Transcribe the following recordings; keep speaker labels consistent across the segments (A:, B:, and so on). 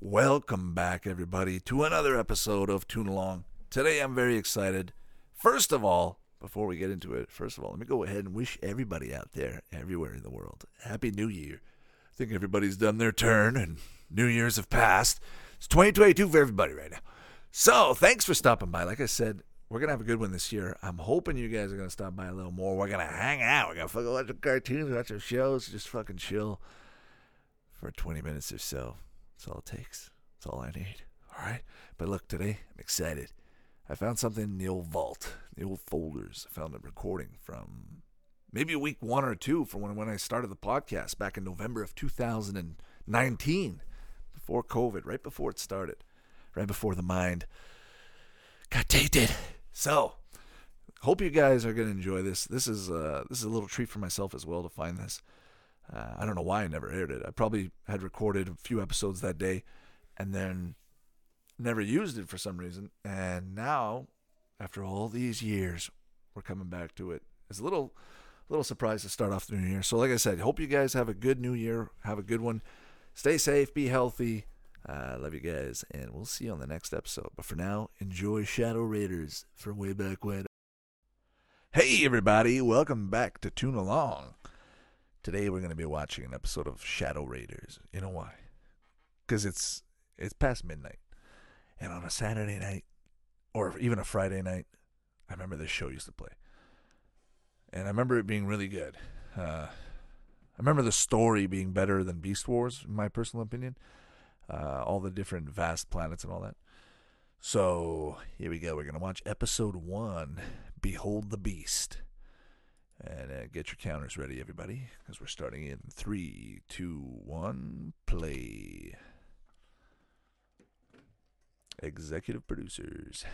A: Welcome back, everybody, to another episode of Tune Along. Today I'm very excited. First of all, before we get into it, first of all, let me go ahead and wish everybody out there, everywhere in the world, Happy New Year. I think everybody's done their turn and New Year's have passed. It's 2022 for everybody right now. So, thanks for stopping by. Like I said, we're going to have a good one this year. I'm hoping you guys are going to stop by a little more. We're going to hang out. We're to fucking watch some cartoons, watch some shows, just fucking chill for 20 minutes or so. That's all it takes. That's all I need. All right? But look, today I'm excited. I found something in the old vault, the old folders. I found a recording from maybe week one or two from when, when I started the podcast back in November of 2019, before COVID, right before it started, right before the mind got tainted. So, hope you guys are going to enjoy this. This is uh, this is a little treat for myself as well to find this. Uh, I don't know why I never aired it. I probably had recorded a few episodes that day, and then never used it for some reason. And now, after all these years, we're coming back to it. It's a little, little surprise to start off the new year. So, like I said, hope you guys have a good new year. Have a good one. Stay safe. Be healthy. I uh, love you guys, and we'll see you on the next episode. But for now, enjoy Shadow Raiders from way back when. Hey, everybody, welcome back to Tune Along. Today we're going to be watching an episode of Shadow Raiders. You know why? Because it's it's past midnight, and on a Saturday night, or even a Friday night, I remember this show used to play, and I remember it being really good. Uh, I remember the story being better than Beast Wars, in my personal opinion uh, all the different vast planets and all that. So here we go. We're gonna watch episode one, Behold the Beast, and uh, get your counters ready, everybody, because we're starting in three, two, one, play. Executive producers,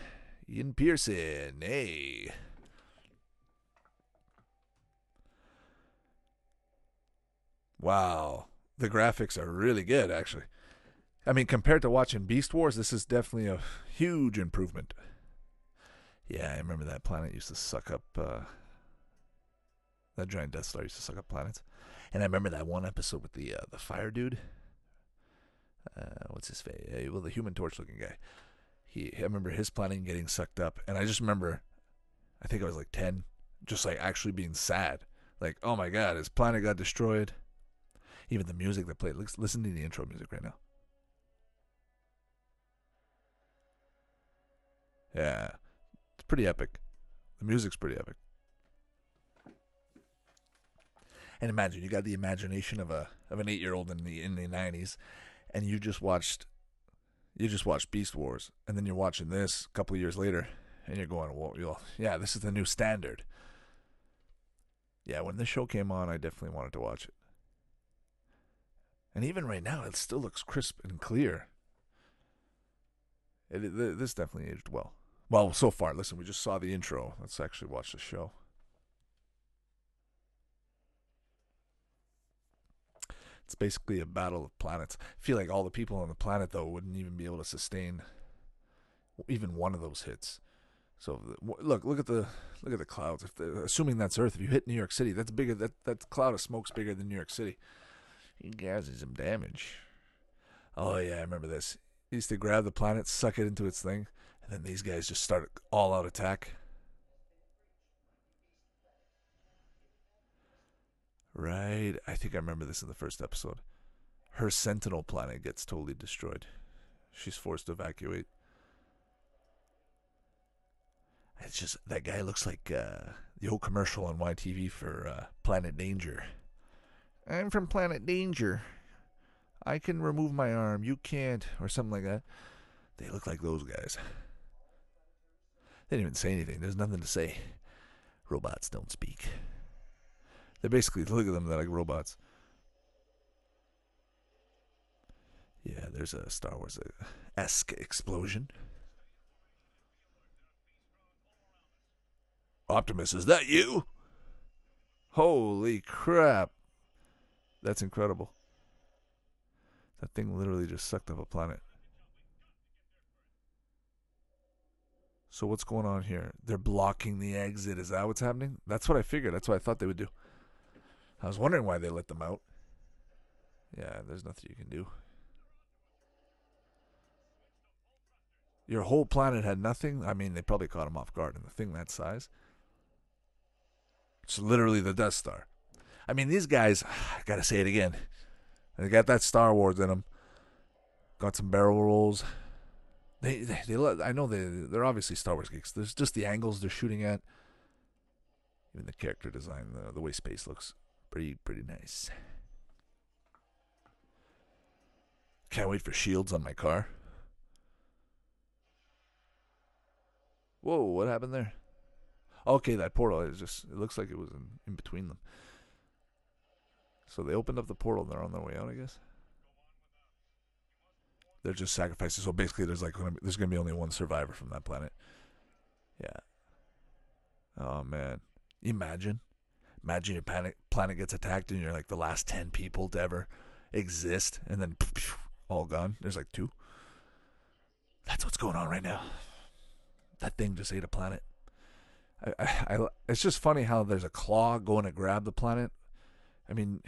A: Ian Pearson. Hey. Wow, the graphics are really good, actually. I mean, compared to watching Beast Wars, this is definitely a huge improvement. Yeah, I remember that planet used to suck up. Uh, that giant Death Star used to suck up planets, and I remember that one episode with the uh, the fire dude. Uh, what's his face? Uh, well, the Human Torch looking guy. He, I remember his planet getting sucked up, and I just remember, I think I was like ten, just like actually being sad, like oh my god, his planet got destroyed. Even the music that played. Listen to the intro music right now. Yeah, it's pretty epic. The music's pretty epic. And imagine you got the imagination of a of an eight year old in the in the nineties, and you just watched you just watched Beast Wars, and then you're watching this a couple years later, and you're going, well, yeah, this is the new standard. Yeah, when this show came on, I definitely wanted to watch it. And even right now, it still looks crisp and clear. It, this definitely aged well. Well, so far, listen, we just saw the intro. Let's actually watch the show. It's basically a battle of planets. I feel like all the people on the planet, though, wouldn't even be able to sustain even one of those hits. So look, look at the look at the clouds. If the, assuming that's Earth, if you hit New York City, that's bigger. That that cloud of smoke's bigger than New York City. You guys some damage. Oh yeah, I remember this. He used to grab the planet, suck it into its thing, and then these guys just start all out attack. Right. I think I remember this in the first episode. Her sentinel planet gets totally destroyed. She's forced to evacuate. It's just that guy looks like uh, the old commercial on YTV for uh, Planet Danger. I'm from Planet Danger. I can remove my arm. You can't, or something like that. They look like those guys. They didn't even say anything. There's nothing to say. Robots don't speak. They basically look at them. They're like robots. Yeah, there's a Star Wars uh, esque explosion. Optimus, is that you? Holy crap. That's incredible. That thing literally just sucked up a planet. So what's going on here? They're blocking the exit. Is that what's happening? That's what I figured. That's what I thought they would do. I was wondering why they let them out. Yeah, there's nothing you can do. your whole planet had nothing. I mean, they probably caught him off guard. in the thing that size, it's literally the Death Star. I mean, these guys. I gotta say it again. They got that Star Wars in them. Got some barrel rolls. They, they, they I know they, they're obviously Star Wars geeks. There's just the angles they're shooting at. Even the character design, the, the way space looks, pretty, pretty nice. Can't wait for shields on my car. Whoa, what happened there? Okay, that portal is just, it looks like it was in, in between them. So they opened up the portal and they're on their way out, I guess. They're just sacrifices. So basically, there's like there's gonna be only one survivor from that planet. Yeah. Oh man, imagine, imagine your planet planet gets attacked and you're like the last ten people to ever exist, and then all gone. There's like two. That's what's going on right now. That thing just ate a planet. I, I, I, it's just funny how there's a claw going to grab the planet. I mean,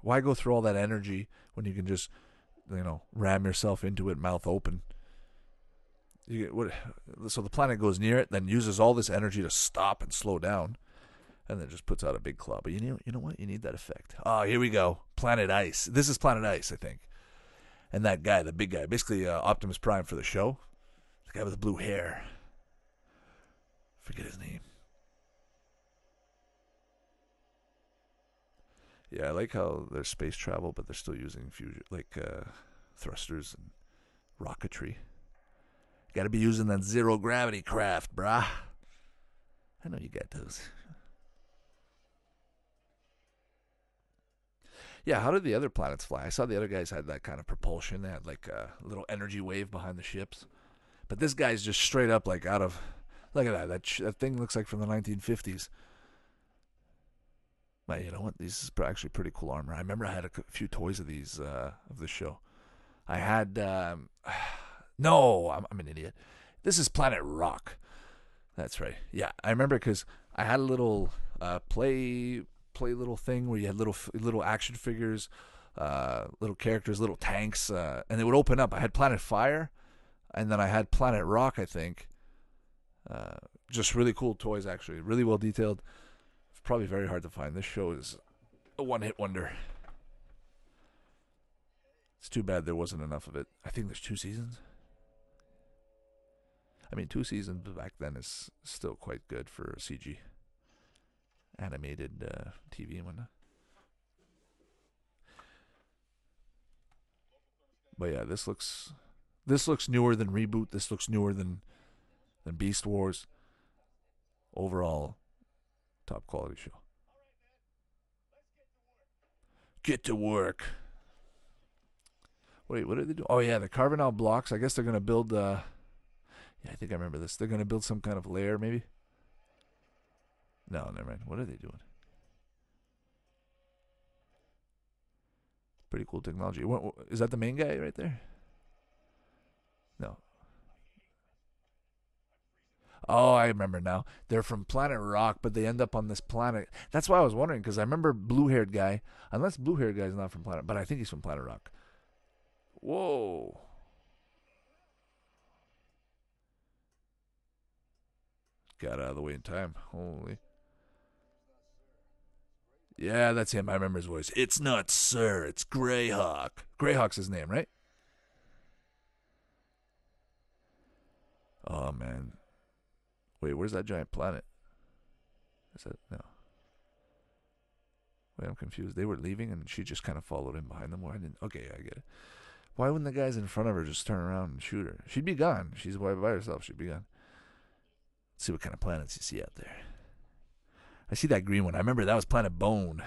A: why go through all that energy when you can just you know, ram yourself into it, mouth open. You what? So the planet goes near it, then uses all this energy to stop and slow down, and then just puts out a big claw. But you know, you know what? You need that effect. Oh, here we go. Planet Ice. This is Planet Ice, I think. And that guy, the big guy, basically uh, Optimus Prime for the show, the guy with the blue hair. Forget his name. Yeah, I like how there's space travel, but they're still using fusion, like uh, thrusters and rocketry. Got to be using that zero gravity craft, brah. I know you got those. Yeah, how did the other planets fly? I saw the other guys had that kind of propulsion. They had like a little energy wave behind the ships. But this guy's just straight up like out of. Look at that. That, sh- that thing looks like from the 1950s. But you know what? These is actually pretty cool armor. I remember I had a few toys of these uh, of the show. I had um, no, I'm, I'm an idiot. This is Planet Rock. That's right. Yeah, I remember because I had a little uh, play play little thing where you had little little action figures, uh, little characters, little tanks, uh, and they would open up. I had Planet Fire, and then I had Planet Rock. I think. Uh, just really cool toys, actually, really well detailed probably very hard to find. This show is a one hit wonder. It's too bad there wasn't enough of it. I think there's two seasons. I mean, two seasons back then is still quite good for CG animated uh, TV and whatnot. But yeah, this looks this looks newer than reboot. This looks newer than than Beast Wars. Overall, Top quality show. Get to work. Wait, what are they doing? Oh yeah, they're carving out blocks. I guess they're gonna build. Uh, yeah, I think I remember this. They're gonna build some kind of lair, maybe. No, never mind. What are they doing? Pretty cool technology. What, what, is that the main guy right there? No. Oh, I remember now. They're from Planet Rock, but they end up on this planet. That's why I was wondering because I remember blue haired guy. Unless blue haired guy is not from Planet, but I think he's from Planet Rock. Whoa. Got out of the way in time. Holy. Yeah, that's him. I remember his voice. It's not Sir, it's Greyhawk. Greyhawk's his name, right? Oh man. Wait, where's that giant planet? Is that no? Wait, I'm confused. They were leaving, and she just kind of followed in behind them. Why didn't? Okay, I get it. Why wouldn't the guys in front of her just turn around and shoot her? She'd be gone. She's by herself. She'd be gone. Let's see what kind of planets you see out there. I see that green one. I remember that was Planet Bone.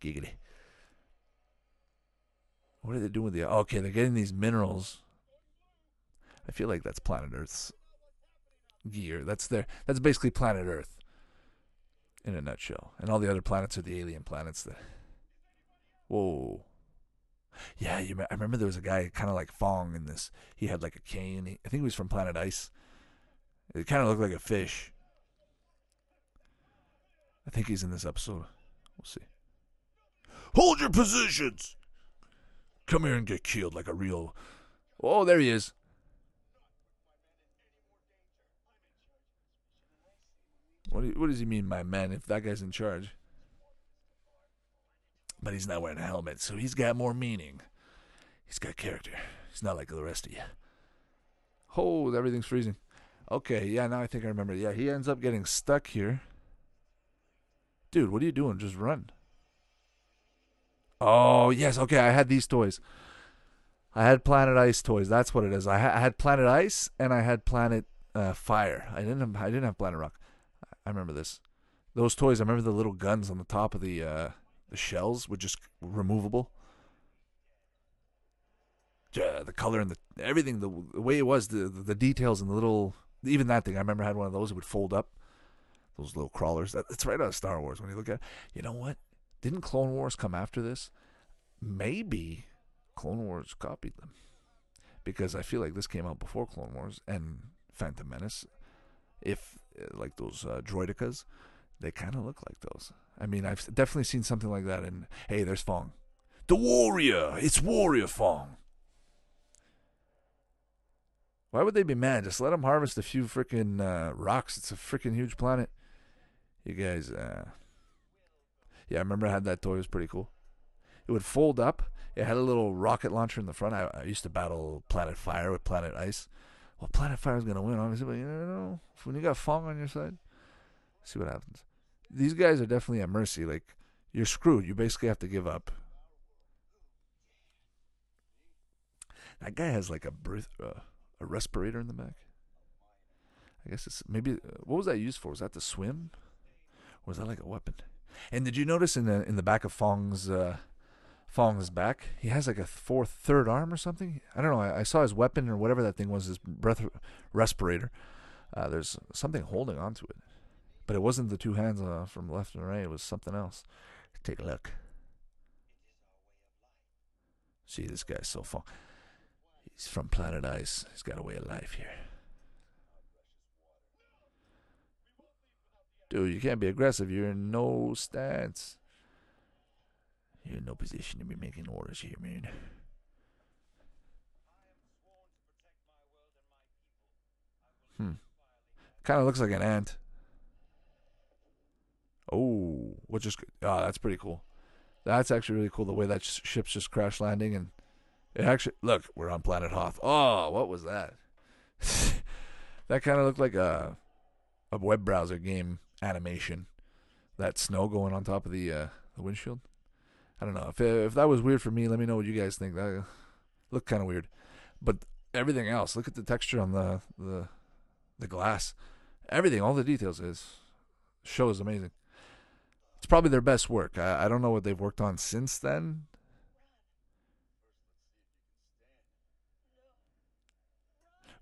A: Giggity. What are they doing with the? Okay, they're getting these minerals. I feel like that's Planet Earth's gear. That's their that's basically planet Earth in a nutshell. And all the other planets are the alien planets that Whoa. Yeah, you I remember there was a guy kind of like Fong in this. He had like a cane. I think he was from Planet Ice. It kind of looked like a fish. I think he's in this episode. We'll see. Hold your positions! Come here and get killed like a real. Oh, there he is. What, do, what does he mean, my man, if that guy's in charge? But he's not wearing a helmet, so he's got more meaning. He's got character. He's not like the rest of you. Oh, everything's freezing. Okay, yeah, now I think I remember. Yeah, he ends up getting stuck here. Dude, what are you doing? Just run. Oh, yes. Okay, I had these toys. I had Planet Ice toys. That's what it is. I, ha- I had Planet Ice and I had Planet uh, Fire. I didn't have, I didn't have Planet Rock. I remember this. Those toys. I remember the little guns on the top of the uh, the shells were just removable. Yeah, the color and the everything, the, the way it was, the, the details and the little even that thing. I remember I had one of those. It would fold up. Those little crawlers. That, that's right out of Star Wars. When you look at, you know what? Didn't Clone Wars come after this? Maybe Clone Wars copied them because I feel like this came out before Clone Wars and Phantom Menace. If uh, like those uh, droidekas, they kind of look like those. I mean, I've definitely seen something like that. And hey, there's Fong, the warrior. It's Warrior Fong. Why would they be mad? Just let them harvest a few freaking uh, rocks. It's a freaking huge planet. You guys, uh, yeah, I remember I had that toy. It was pretty cool. It would fold up. It had a little rocket launcher in the front. I, I used to battle Planet Fire with Planet Ice. Well, Planet Fire is gonna win, obviously, but you know, when you got Fong on your side, see what happens. These guys are definitely at mercy. Like you're screwed. You basically have to give up. That guy has like a breath, uh, a respirator in the back. I guess it's maybe. Uh, what was that used for? Was that to swim? Was that like a weapon? And did you notice in the in the back of Fong's uh, Fong's back, he has like a fourth, third arm or something? I don't know. I, I saw his weapon or whatever that thing was, his breath respirator. Uh, there's something holding onto it, but it wasn't the two hands uh, from left and right. It was something else. Take a look. See, this guy's so Fong. He's from planet Ice. He's got a way of life here. Dude, you can't be aggressive. You're in no stance. You're in no position to be making orders here, man. Hmm. Kind of looks like an ant. Oh, what just? Oh, that's pretty cool. That's actually really cool. The way that sh- ship's just crash landing and it actually look. We're on planet Hoth. Oh, what was that? that kind of looked like a a web browser game animation. That snow going on top of the uh, the windshield. I don't know if if that was weird for me. Let me know what you guys think. That looked kind of weird, but everything else. Look at the texture on the the the glass. Everything, all the details is show is amazing. It's probably their best work. I, I don't know what they've worked on since then.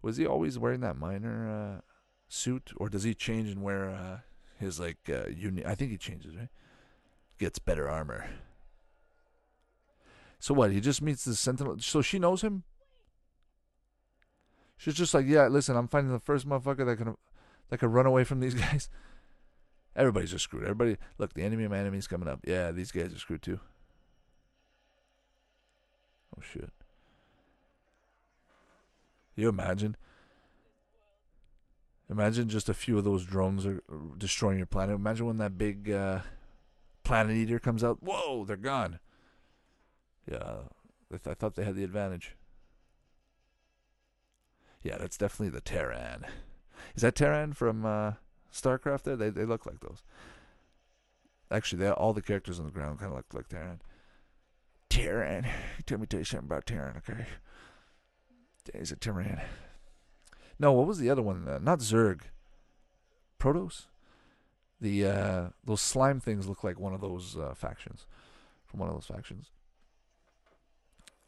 A: Was he always wearing that miner uh, suit, or does he change and wear uh, his like uh, uni- I think he changes, right? Gets better armor. So what? He just meets the sentinel. So she knows him. She's just like, yeah. Listen, I'm finding the first motherfucker that can that can run away from these guys. Everybody's just screwed. Everybody, look, the enemy of my enemy's coming up. Yeah, these guys are screwed too. Oh shit. you imagine? Imagine just a few of those drones are destroying your planet. Imagine when that big uh, planet eater comes out. Whoa, they're gone. Yeah, I, th- I thought they had the advantage. Yeah, that's definitely the Terran. Is that Terran from uh, StarCraft? There, they they look like those. Actually, they all the characters on the ground kind of look like Terran. Terran. Tell me, tell you something about Terran, okay? He's a Terran. No, what was the other one? Uh, not Zerg. Protoss. The uh, those slime things look like one of those uh, factions, from one of those factions.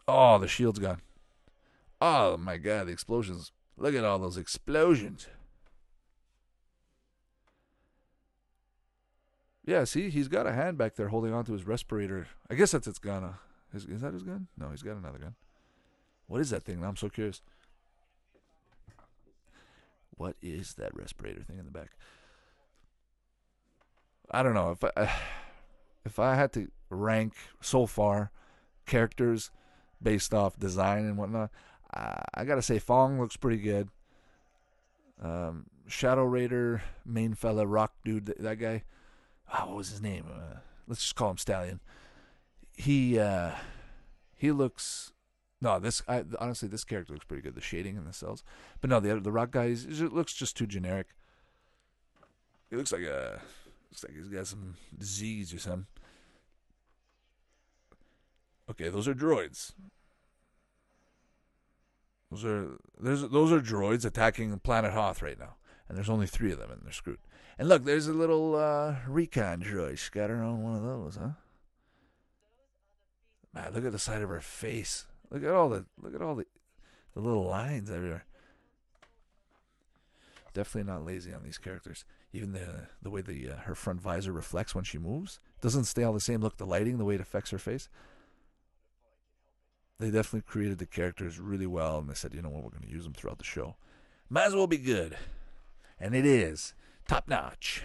A: Oh, the shield's gone. Oh my god, the explosions! Look at all those explosions. Yeah, see, he's got a hand back there holding onto his respirator. I guess that's its gun. Is, is that his gun? No, he's got another gun. What is that thing? I'm so curious. What is that respirator thing in the back? I don't know if I if I had to rank so far characters based off design and whatnot. I, I gotta say Fong looks pretty good. Um, Shadow Raider main fella, rock dude, that, that guy. Oh, what was his name? Uh, let's just call him Stallion. He uh, he looks. No, this I, honestly, this character looks pretty good. The shading in the cells, but no, the the rock guy it looks just too generic. He looks like a looks like he's got some disease or something. Okay, those are droids. Those are there's those are droids attacking planet Hoth right now, and there's only three of them, and they're screwed. And look, there's a little uh, recon droid. She's got her own one of those, huh? Man, look at the side of her face. Look at all the look at all the the little lines everywhere. Definitely not lazy on these characters. Even the the way the uh, her front visor reflects when she moves doesn't stay all the same. Look, the lighting, the way it affects her face they definitely created the characters really well, and they said, you know what, we're going to use them throughout the show. Might as well be good, and it is top notch.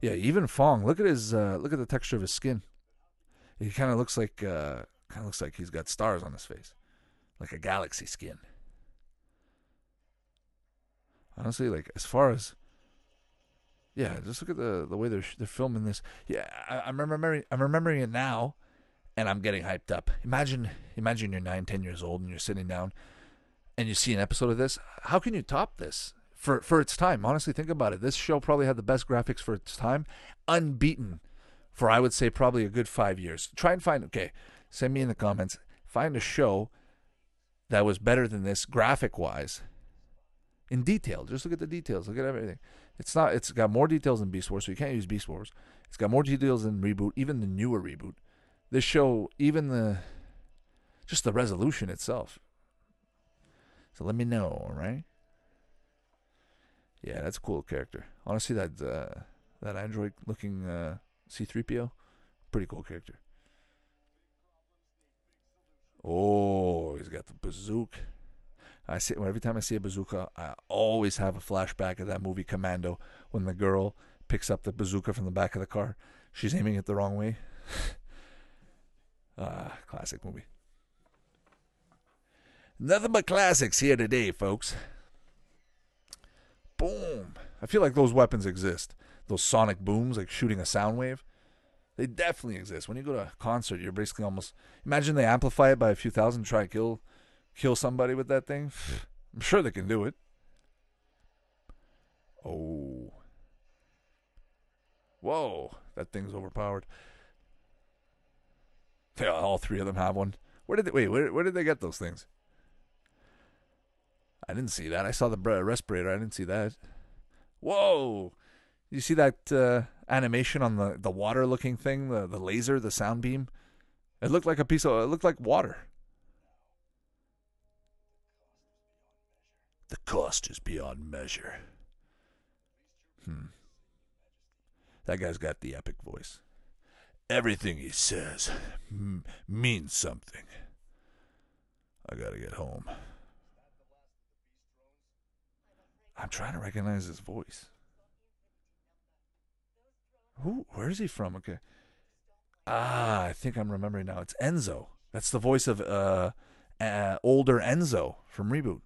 A: Yeah, even Fong. Look at his. Uh, look at the texture of his skin. He kind of looks like. Uh, kind of looks like he's got stars on his face, like a galaxy skin. Honestly, like as far as yeah, just look at the the way they're they're filming this. Yeah, I, I'm remembering I'm remembering it now, and I'm getting hyped up. Imagine imagine you're nine, ten years old, and you're sitting down, and you see an episode of this. How can you top this for for its time? Honestly, think about it. This show probably had the best graphics for its time, unbeaten, for I would say probably a good five years. Try and find okay. Send me in the comments. Find a show that was better than this graphic wise in detail. Just look at the details. Look at everything. It's not. It's got more details than Beast Wars, so you can't use Beast Wars. It's got more details than reboot, even the newer reboot. This show, even the, just the resolution itself. So let me know, all right? Yeah, that's a cool character. Honestly, that uh, that android looking uh, C3PO, pretty cool character. Oh, he's got the bazooka. I see every time I see a bazooka, I always have a flashback of that movie Commando when the girl picks up the bazooka from the back of the car. She's aiming it the wrong way. ah, classic movie. Nothing but classics here today, folks. Boom. I feel like those weapons exist. Those sonic booms, like shooting a sound wave. They definitely exist. When you go to a concert, you're basically almost imagine they amplify it by a few thousand, try to kill kill somebody with that thing? I'm sure they can do it. Oh. Whoa, that thing's overpowered. Yeah, all three of them have one. Where did they wait? Where, where did they get those things? I didn't see that. I saw the respirator. I didn't see that. Whoa! You see that uh, animation on the the water looking thing, the the laser, the sound beam? It looked like a piece of. It looked like water. The cost is beyond measure. Hmm. That guy's got the epic voice. Everything he says means something. I gotta get home. I'm trying to recognize his voice. Who? Where is he from? Okay. Ah, I think I'm remembering now. It's Enzo. That's the voice of uh, uh older Enzo from Reboot.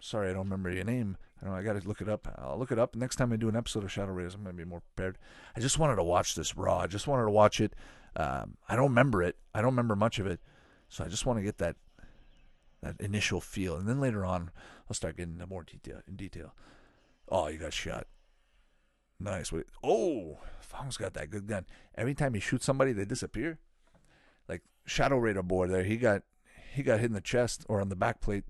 A: Sorry, I don't remember your name. I know I got to look it up. I'll look it up. Next time I do an episode of Shadow Raiders, I'm to be more prepared. I just wanted to watch this raw. I just wanted to watch it. Um, I don't remember it. I don't remember much of it. So I just want to get that that initial feel, and then later on, I'll start getting into more detail. In detail. Oh, you got shot. Nice. Wait. Oh, Fong's got that good gun. Every time he shoots somebody, they disappear. Like Shadow Raider boy there, he got he got hit in the chest or on the back plate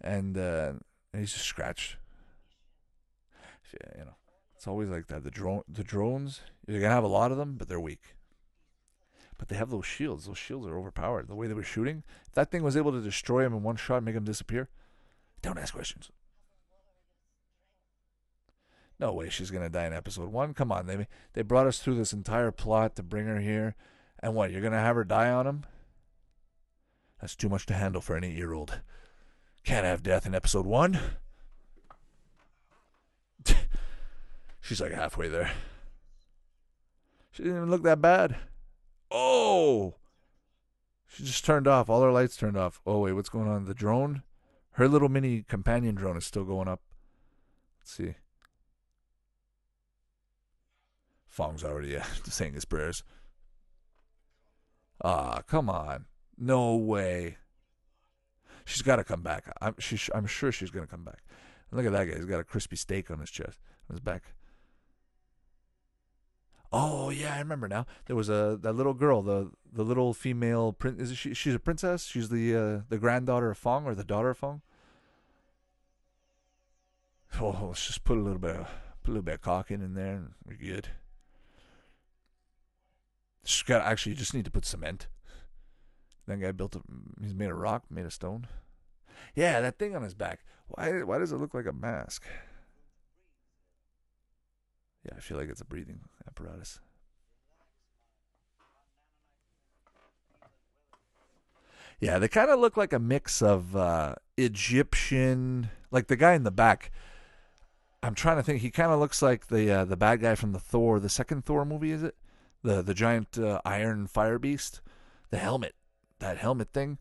A: and uh, he's just scratched. Yeah, You know, it's always like that. The drone, the drones, you're gonna have a lot of them, but they're weak. But they have those shields. Those shields are overpowered. The way they were shooting, if that thing was able to destroy him in one shot, make him disappear. Don't ask questions. No way she's gonna die in episode one. Come on, they they brought us through this entire plot to bring her here, and what? You're gonna have her die on him? That's too much to handle for an eight-year-old. Can't have death in episode one. She's like halfway there. She didn't even look that bad. Oh! She just turned off. All her lights turned off. Oh wait, what's going on? The drone, her little mini companion drone is still going up. Let's see. Fong's already uh, saying his prayers. Ah, come on. No way. She's got to come back. I'm she's, I'm sure she's going to come back. look at that guy. He's got a crispy steak on his chest, on his back. Oh yeah, I remember now. There was a that little girl, the the little female prin- is she? She's a princess. She's the uh, the granddaughter of Fong or the daughter of Fong. Oh, let's just put a little bit of put a little bit of caulk in, there, and we're good. Just got actually, you just need to put cement. That guy built a. He's made a rock, made a stone. Yeah, that thing on his back. Why? Why does it look like a mask? Yeah, I feel like it's a breathing apparatus. Yeah, they kind of look like a mix of uh, Egyptian, like the guy in the back. I'm trying to think. He kind of looks like the uh, the bad guy from the Thor, the second Thor movie, is it? The the giant uh, iron fire beast, the helmet, that helmet thing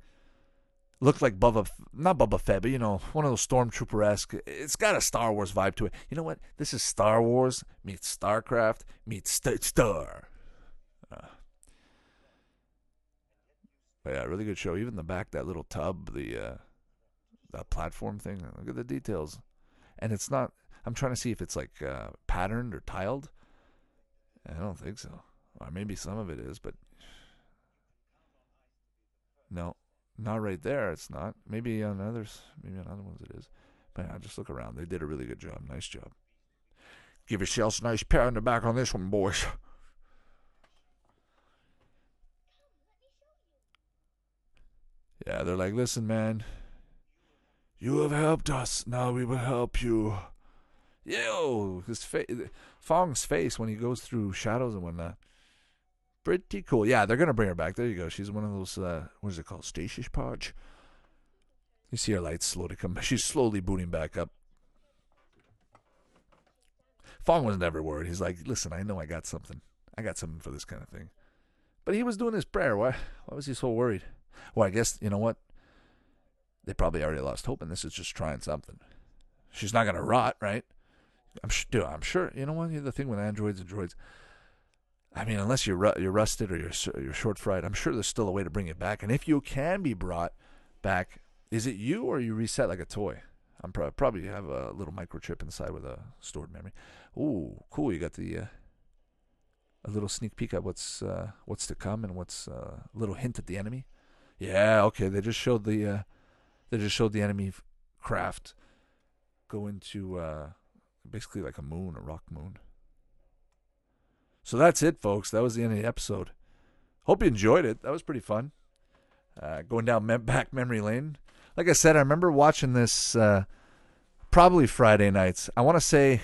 A: looked like Boba, not Boba Fett, but you know, one of those stormtrooper esque. It's got a Star Wars vibe to it. You know what? This is Star Wars meets StarCraft meets St- Star. Uh, but yeah, really good show. Even the back, that little tub, the uh, that platform thing. Look at the details, and it's not. I'm trying to see if it's like uh, patterned or tiled. I don't think so. Or maybe some of it is, but no, not right there. It's not. Maybe on others. Maybe on other ones it is. But yeah, just look around. They did a really good job. Nice job. Give yourselves a nice pat on the back on this one, boys. Yeah, they're like, listen, man. You have helped us. Now we will help you. Yo, his face, Fong's face when he goes through shadows and whatnot pretty cool. Yeah, they're gonna bring her back. There you go. She's one of those. Uh, what is it called? Stasis podge. You see her lights slowly come. She's slowly booting back up. Fong was never worried. He's like, listen, I know I got something. I got something for this kind of thing. But he was doing his prayer. Why? Why was he so worried? Well, I guess you know what. They probably already lost hope, and this is just trying something. She's not gonna rot, right? I'm sure. I'm sure. You know what? The thing with androids and droids I mean, unless you're you're rusted or you're you're short fried, I'm sure there's still a way to bring it back. And if you can be brought back, is it you or you reset like a toy? I'm pro- probably have a little microchip inside with a stored memory. Ooh, cool! You got the uh, a little sneak peek at what's uh, what's to come and what's uh, a little hint at the enemy. Yeah, okay. They just showed the uh, they just showed the enemy craft go into uh, basically like a moon, a rock moon. So that's it, folks. That was the end of the episode. Hope you enjoyed it. That was pretty fun. Uh, going down back memory lane. Like I said, I remember watching this uh, probably Friday nights. I want to say,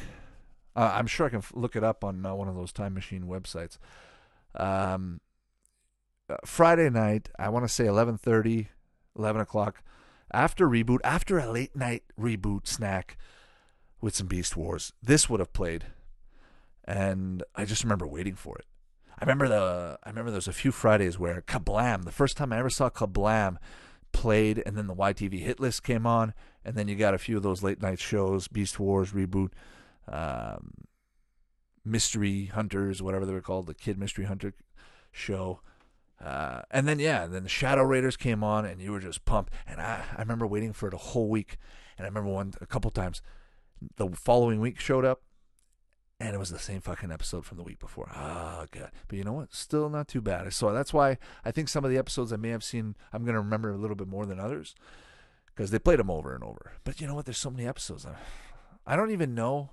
A: uh, I'm sure I can look it up on uh, one of those time machine websites. Um, uh, Friday night, I want to say 11:30, 11 o'clock, after reboot, after a late night reboot snack with some Beast Wars. This would have played and I just remember waiting for it. I remember the I remember there was a few Fridays where Kablam, the first time I ever saw Kablam played, and then the YTV hit list came on, and then you got a few of those late night shows, Beast Wars reboot, um, Mystery Hunters, whatever they were called, the Kid Mystery Hunter show. Uh, and then yeah, then the Shadow Raiders came on, and you were just pumped. And I, I remember waiting for it a whole week. And I remember one a couple times. The following week showed up, and it was the same fucking episode from the week before. Oh god! But you know what? Still not too bad. So that's why I think some of the episodes I may have seen, I'm gonna remember a little bit more than others, because they played them over and over. But you know what? There's so many episodes. I don't even know,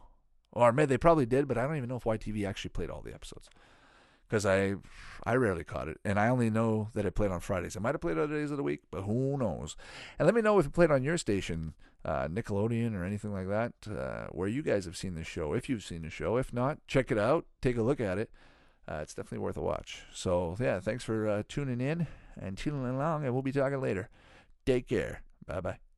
A: or maybe they probably did, but I don't even know if YTV actually played all the episodes because I I rarely caught it, and I only know that it played on Fridays. It might have played other days of the week, but who knows? And let me know if it played on your station, uh, Nickelodeon or anything like that, uh, where you guys have seen this show. If you've seen the show, if not, check it out, take a look at it. Uh, it's definitely worth a watch. So yeah, thanks for uh, tuning in and tuning along, and we'll be talking later. Take care. Bye bye.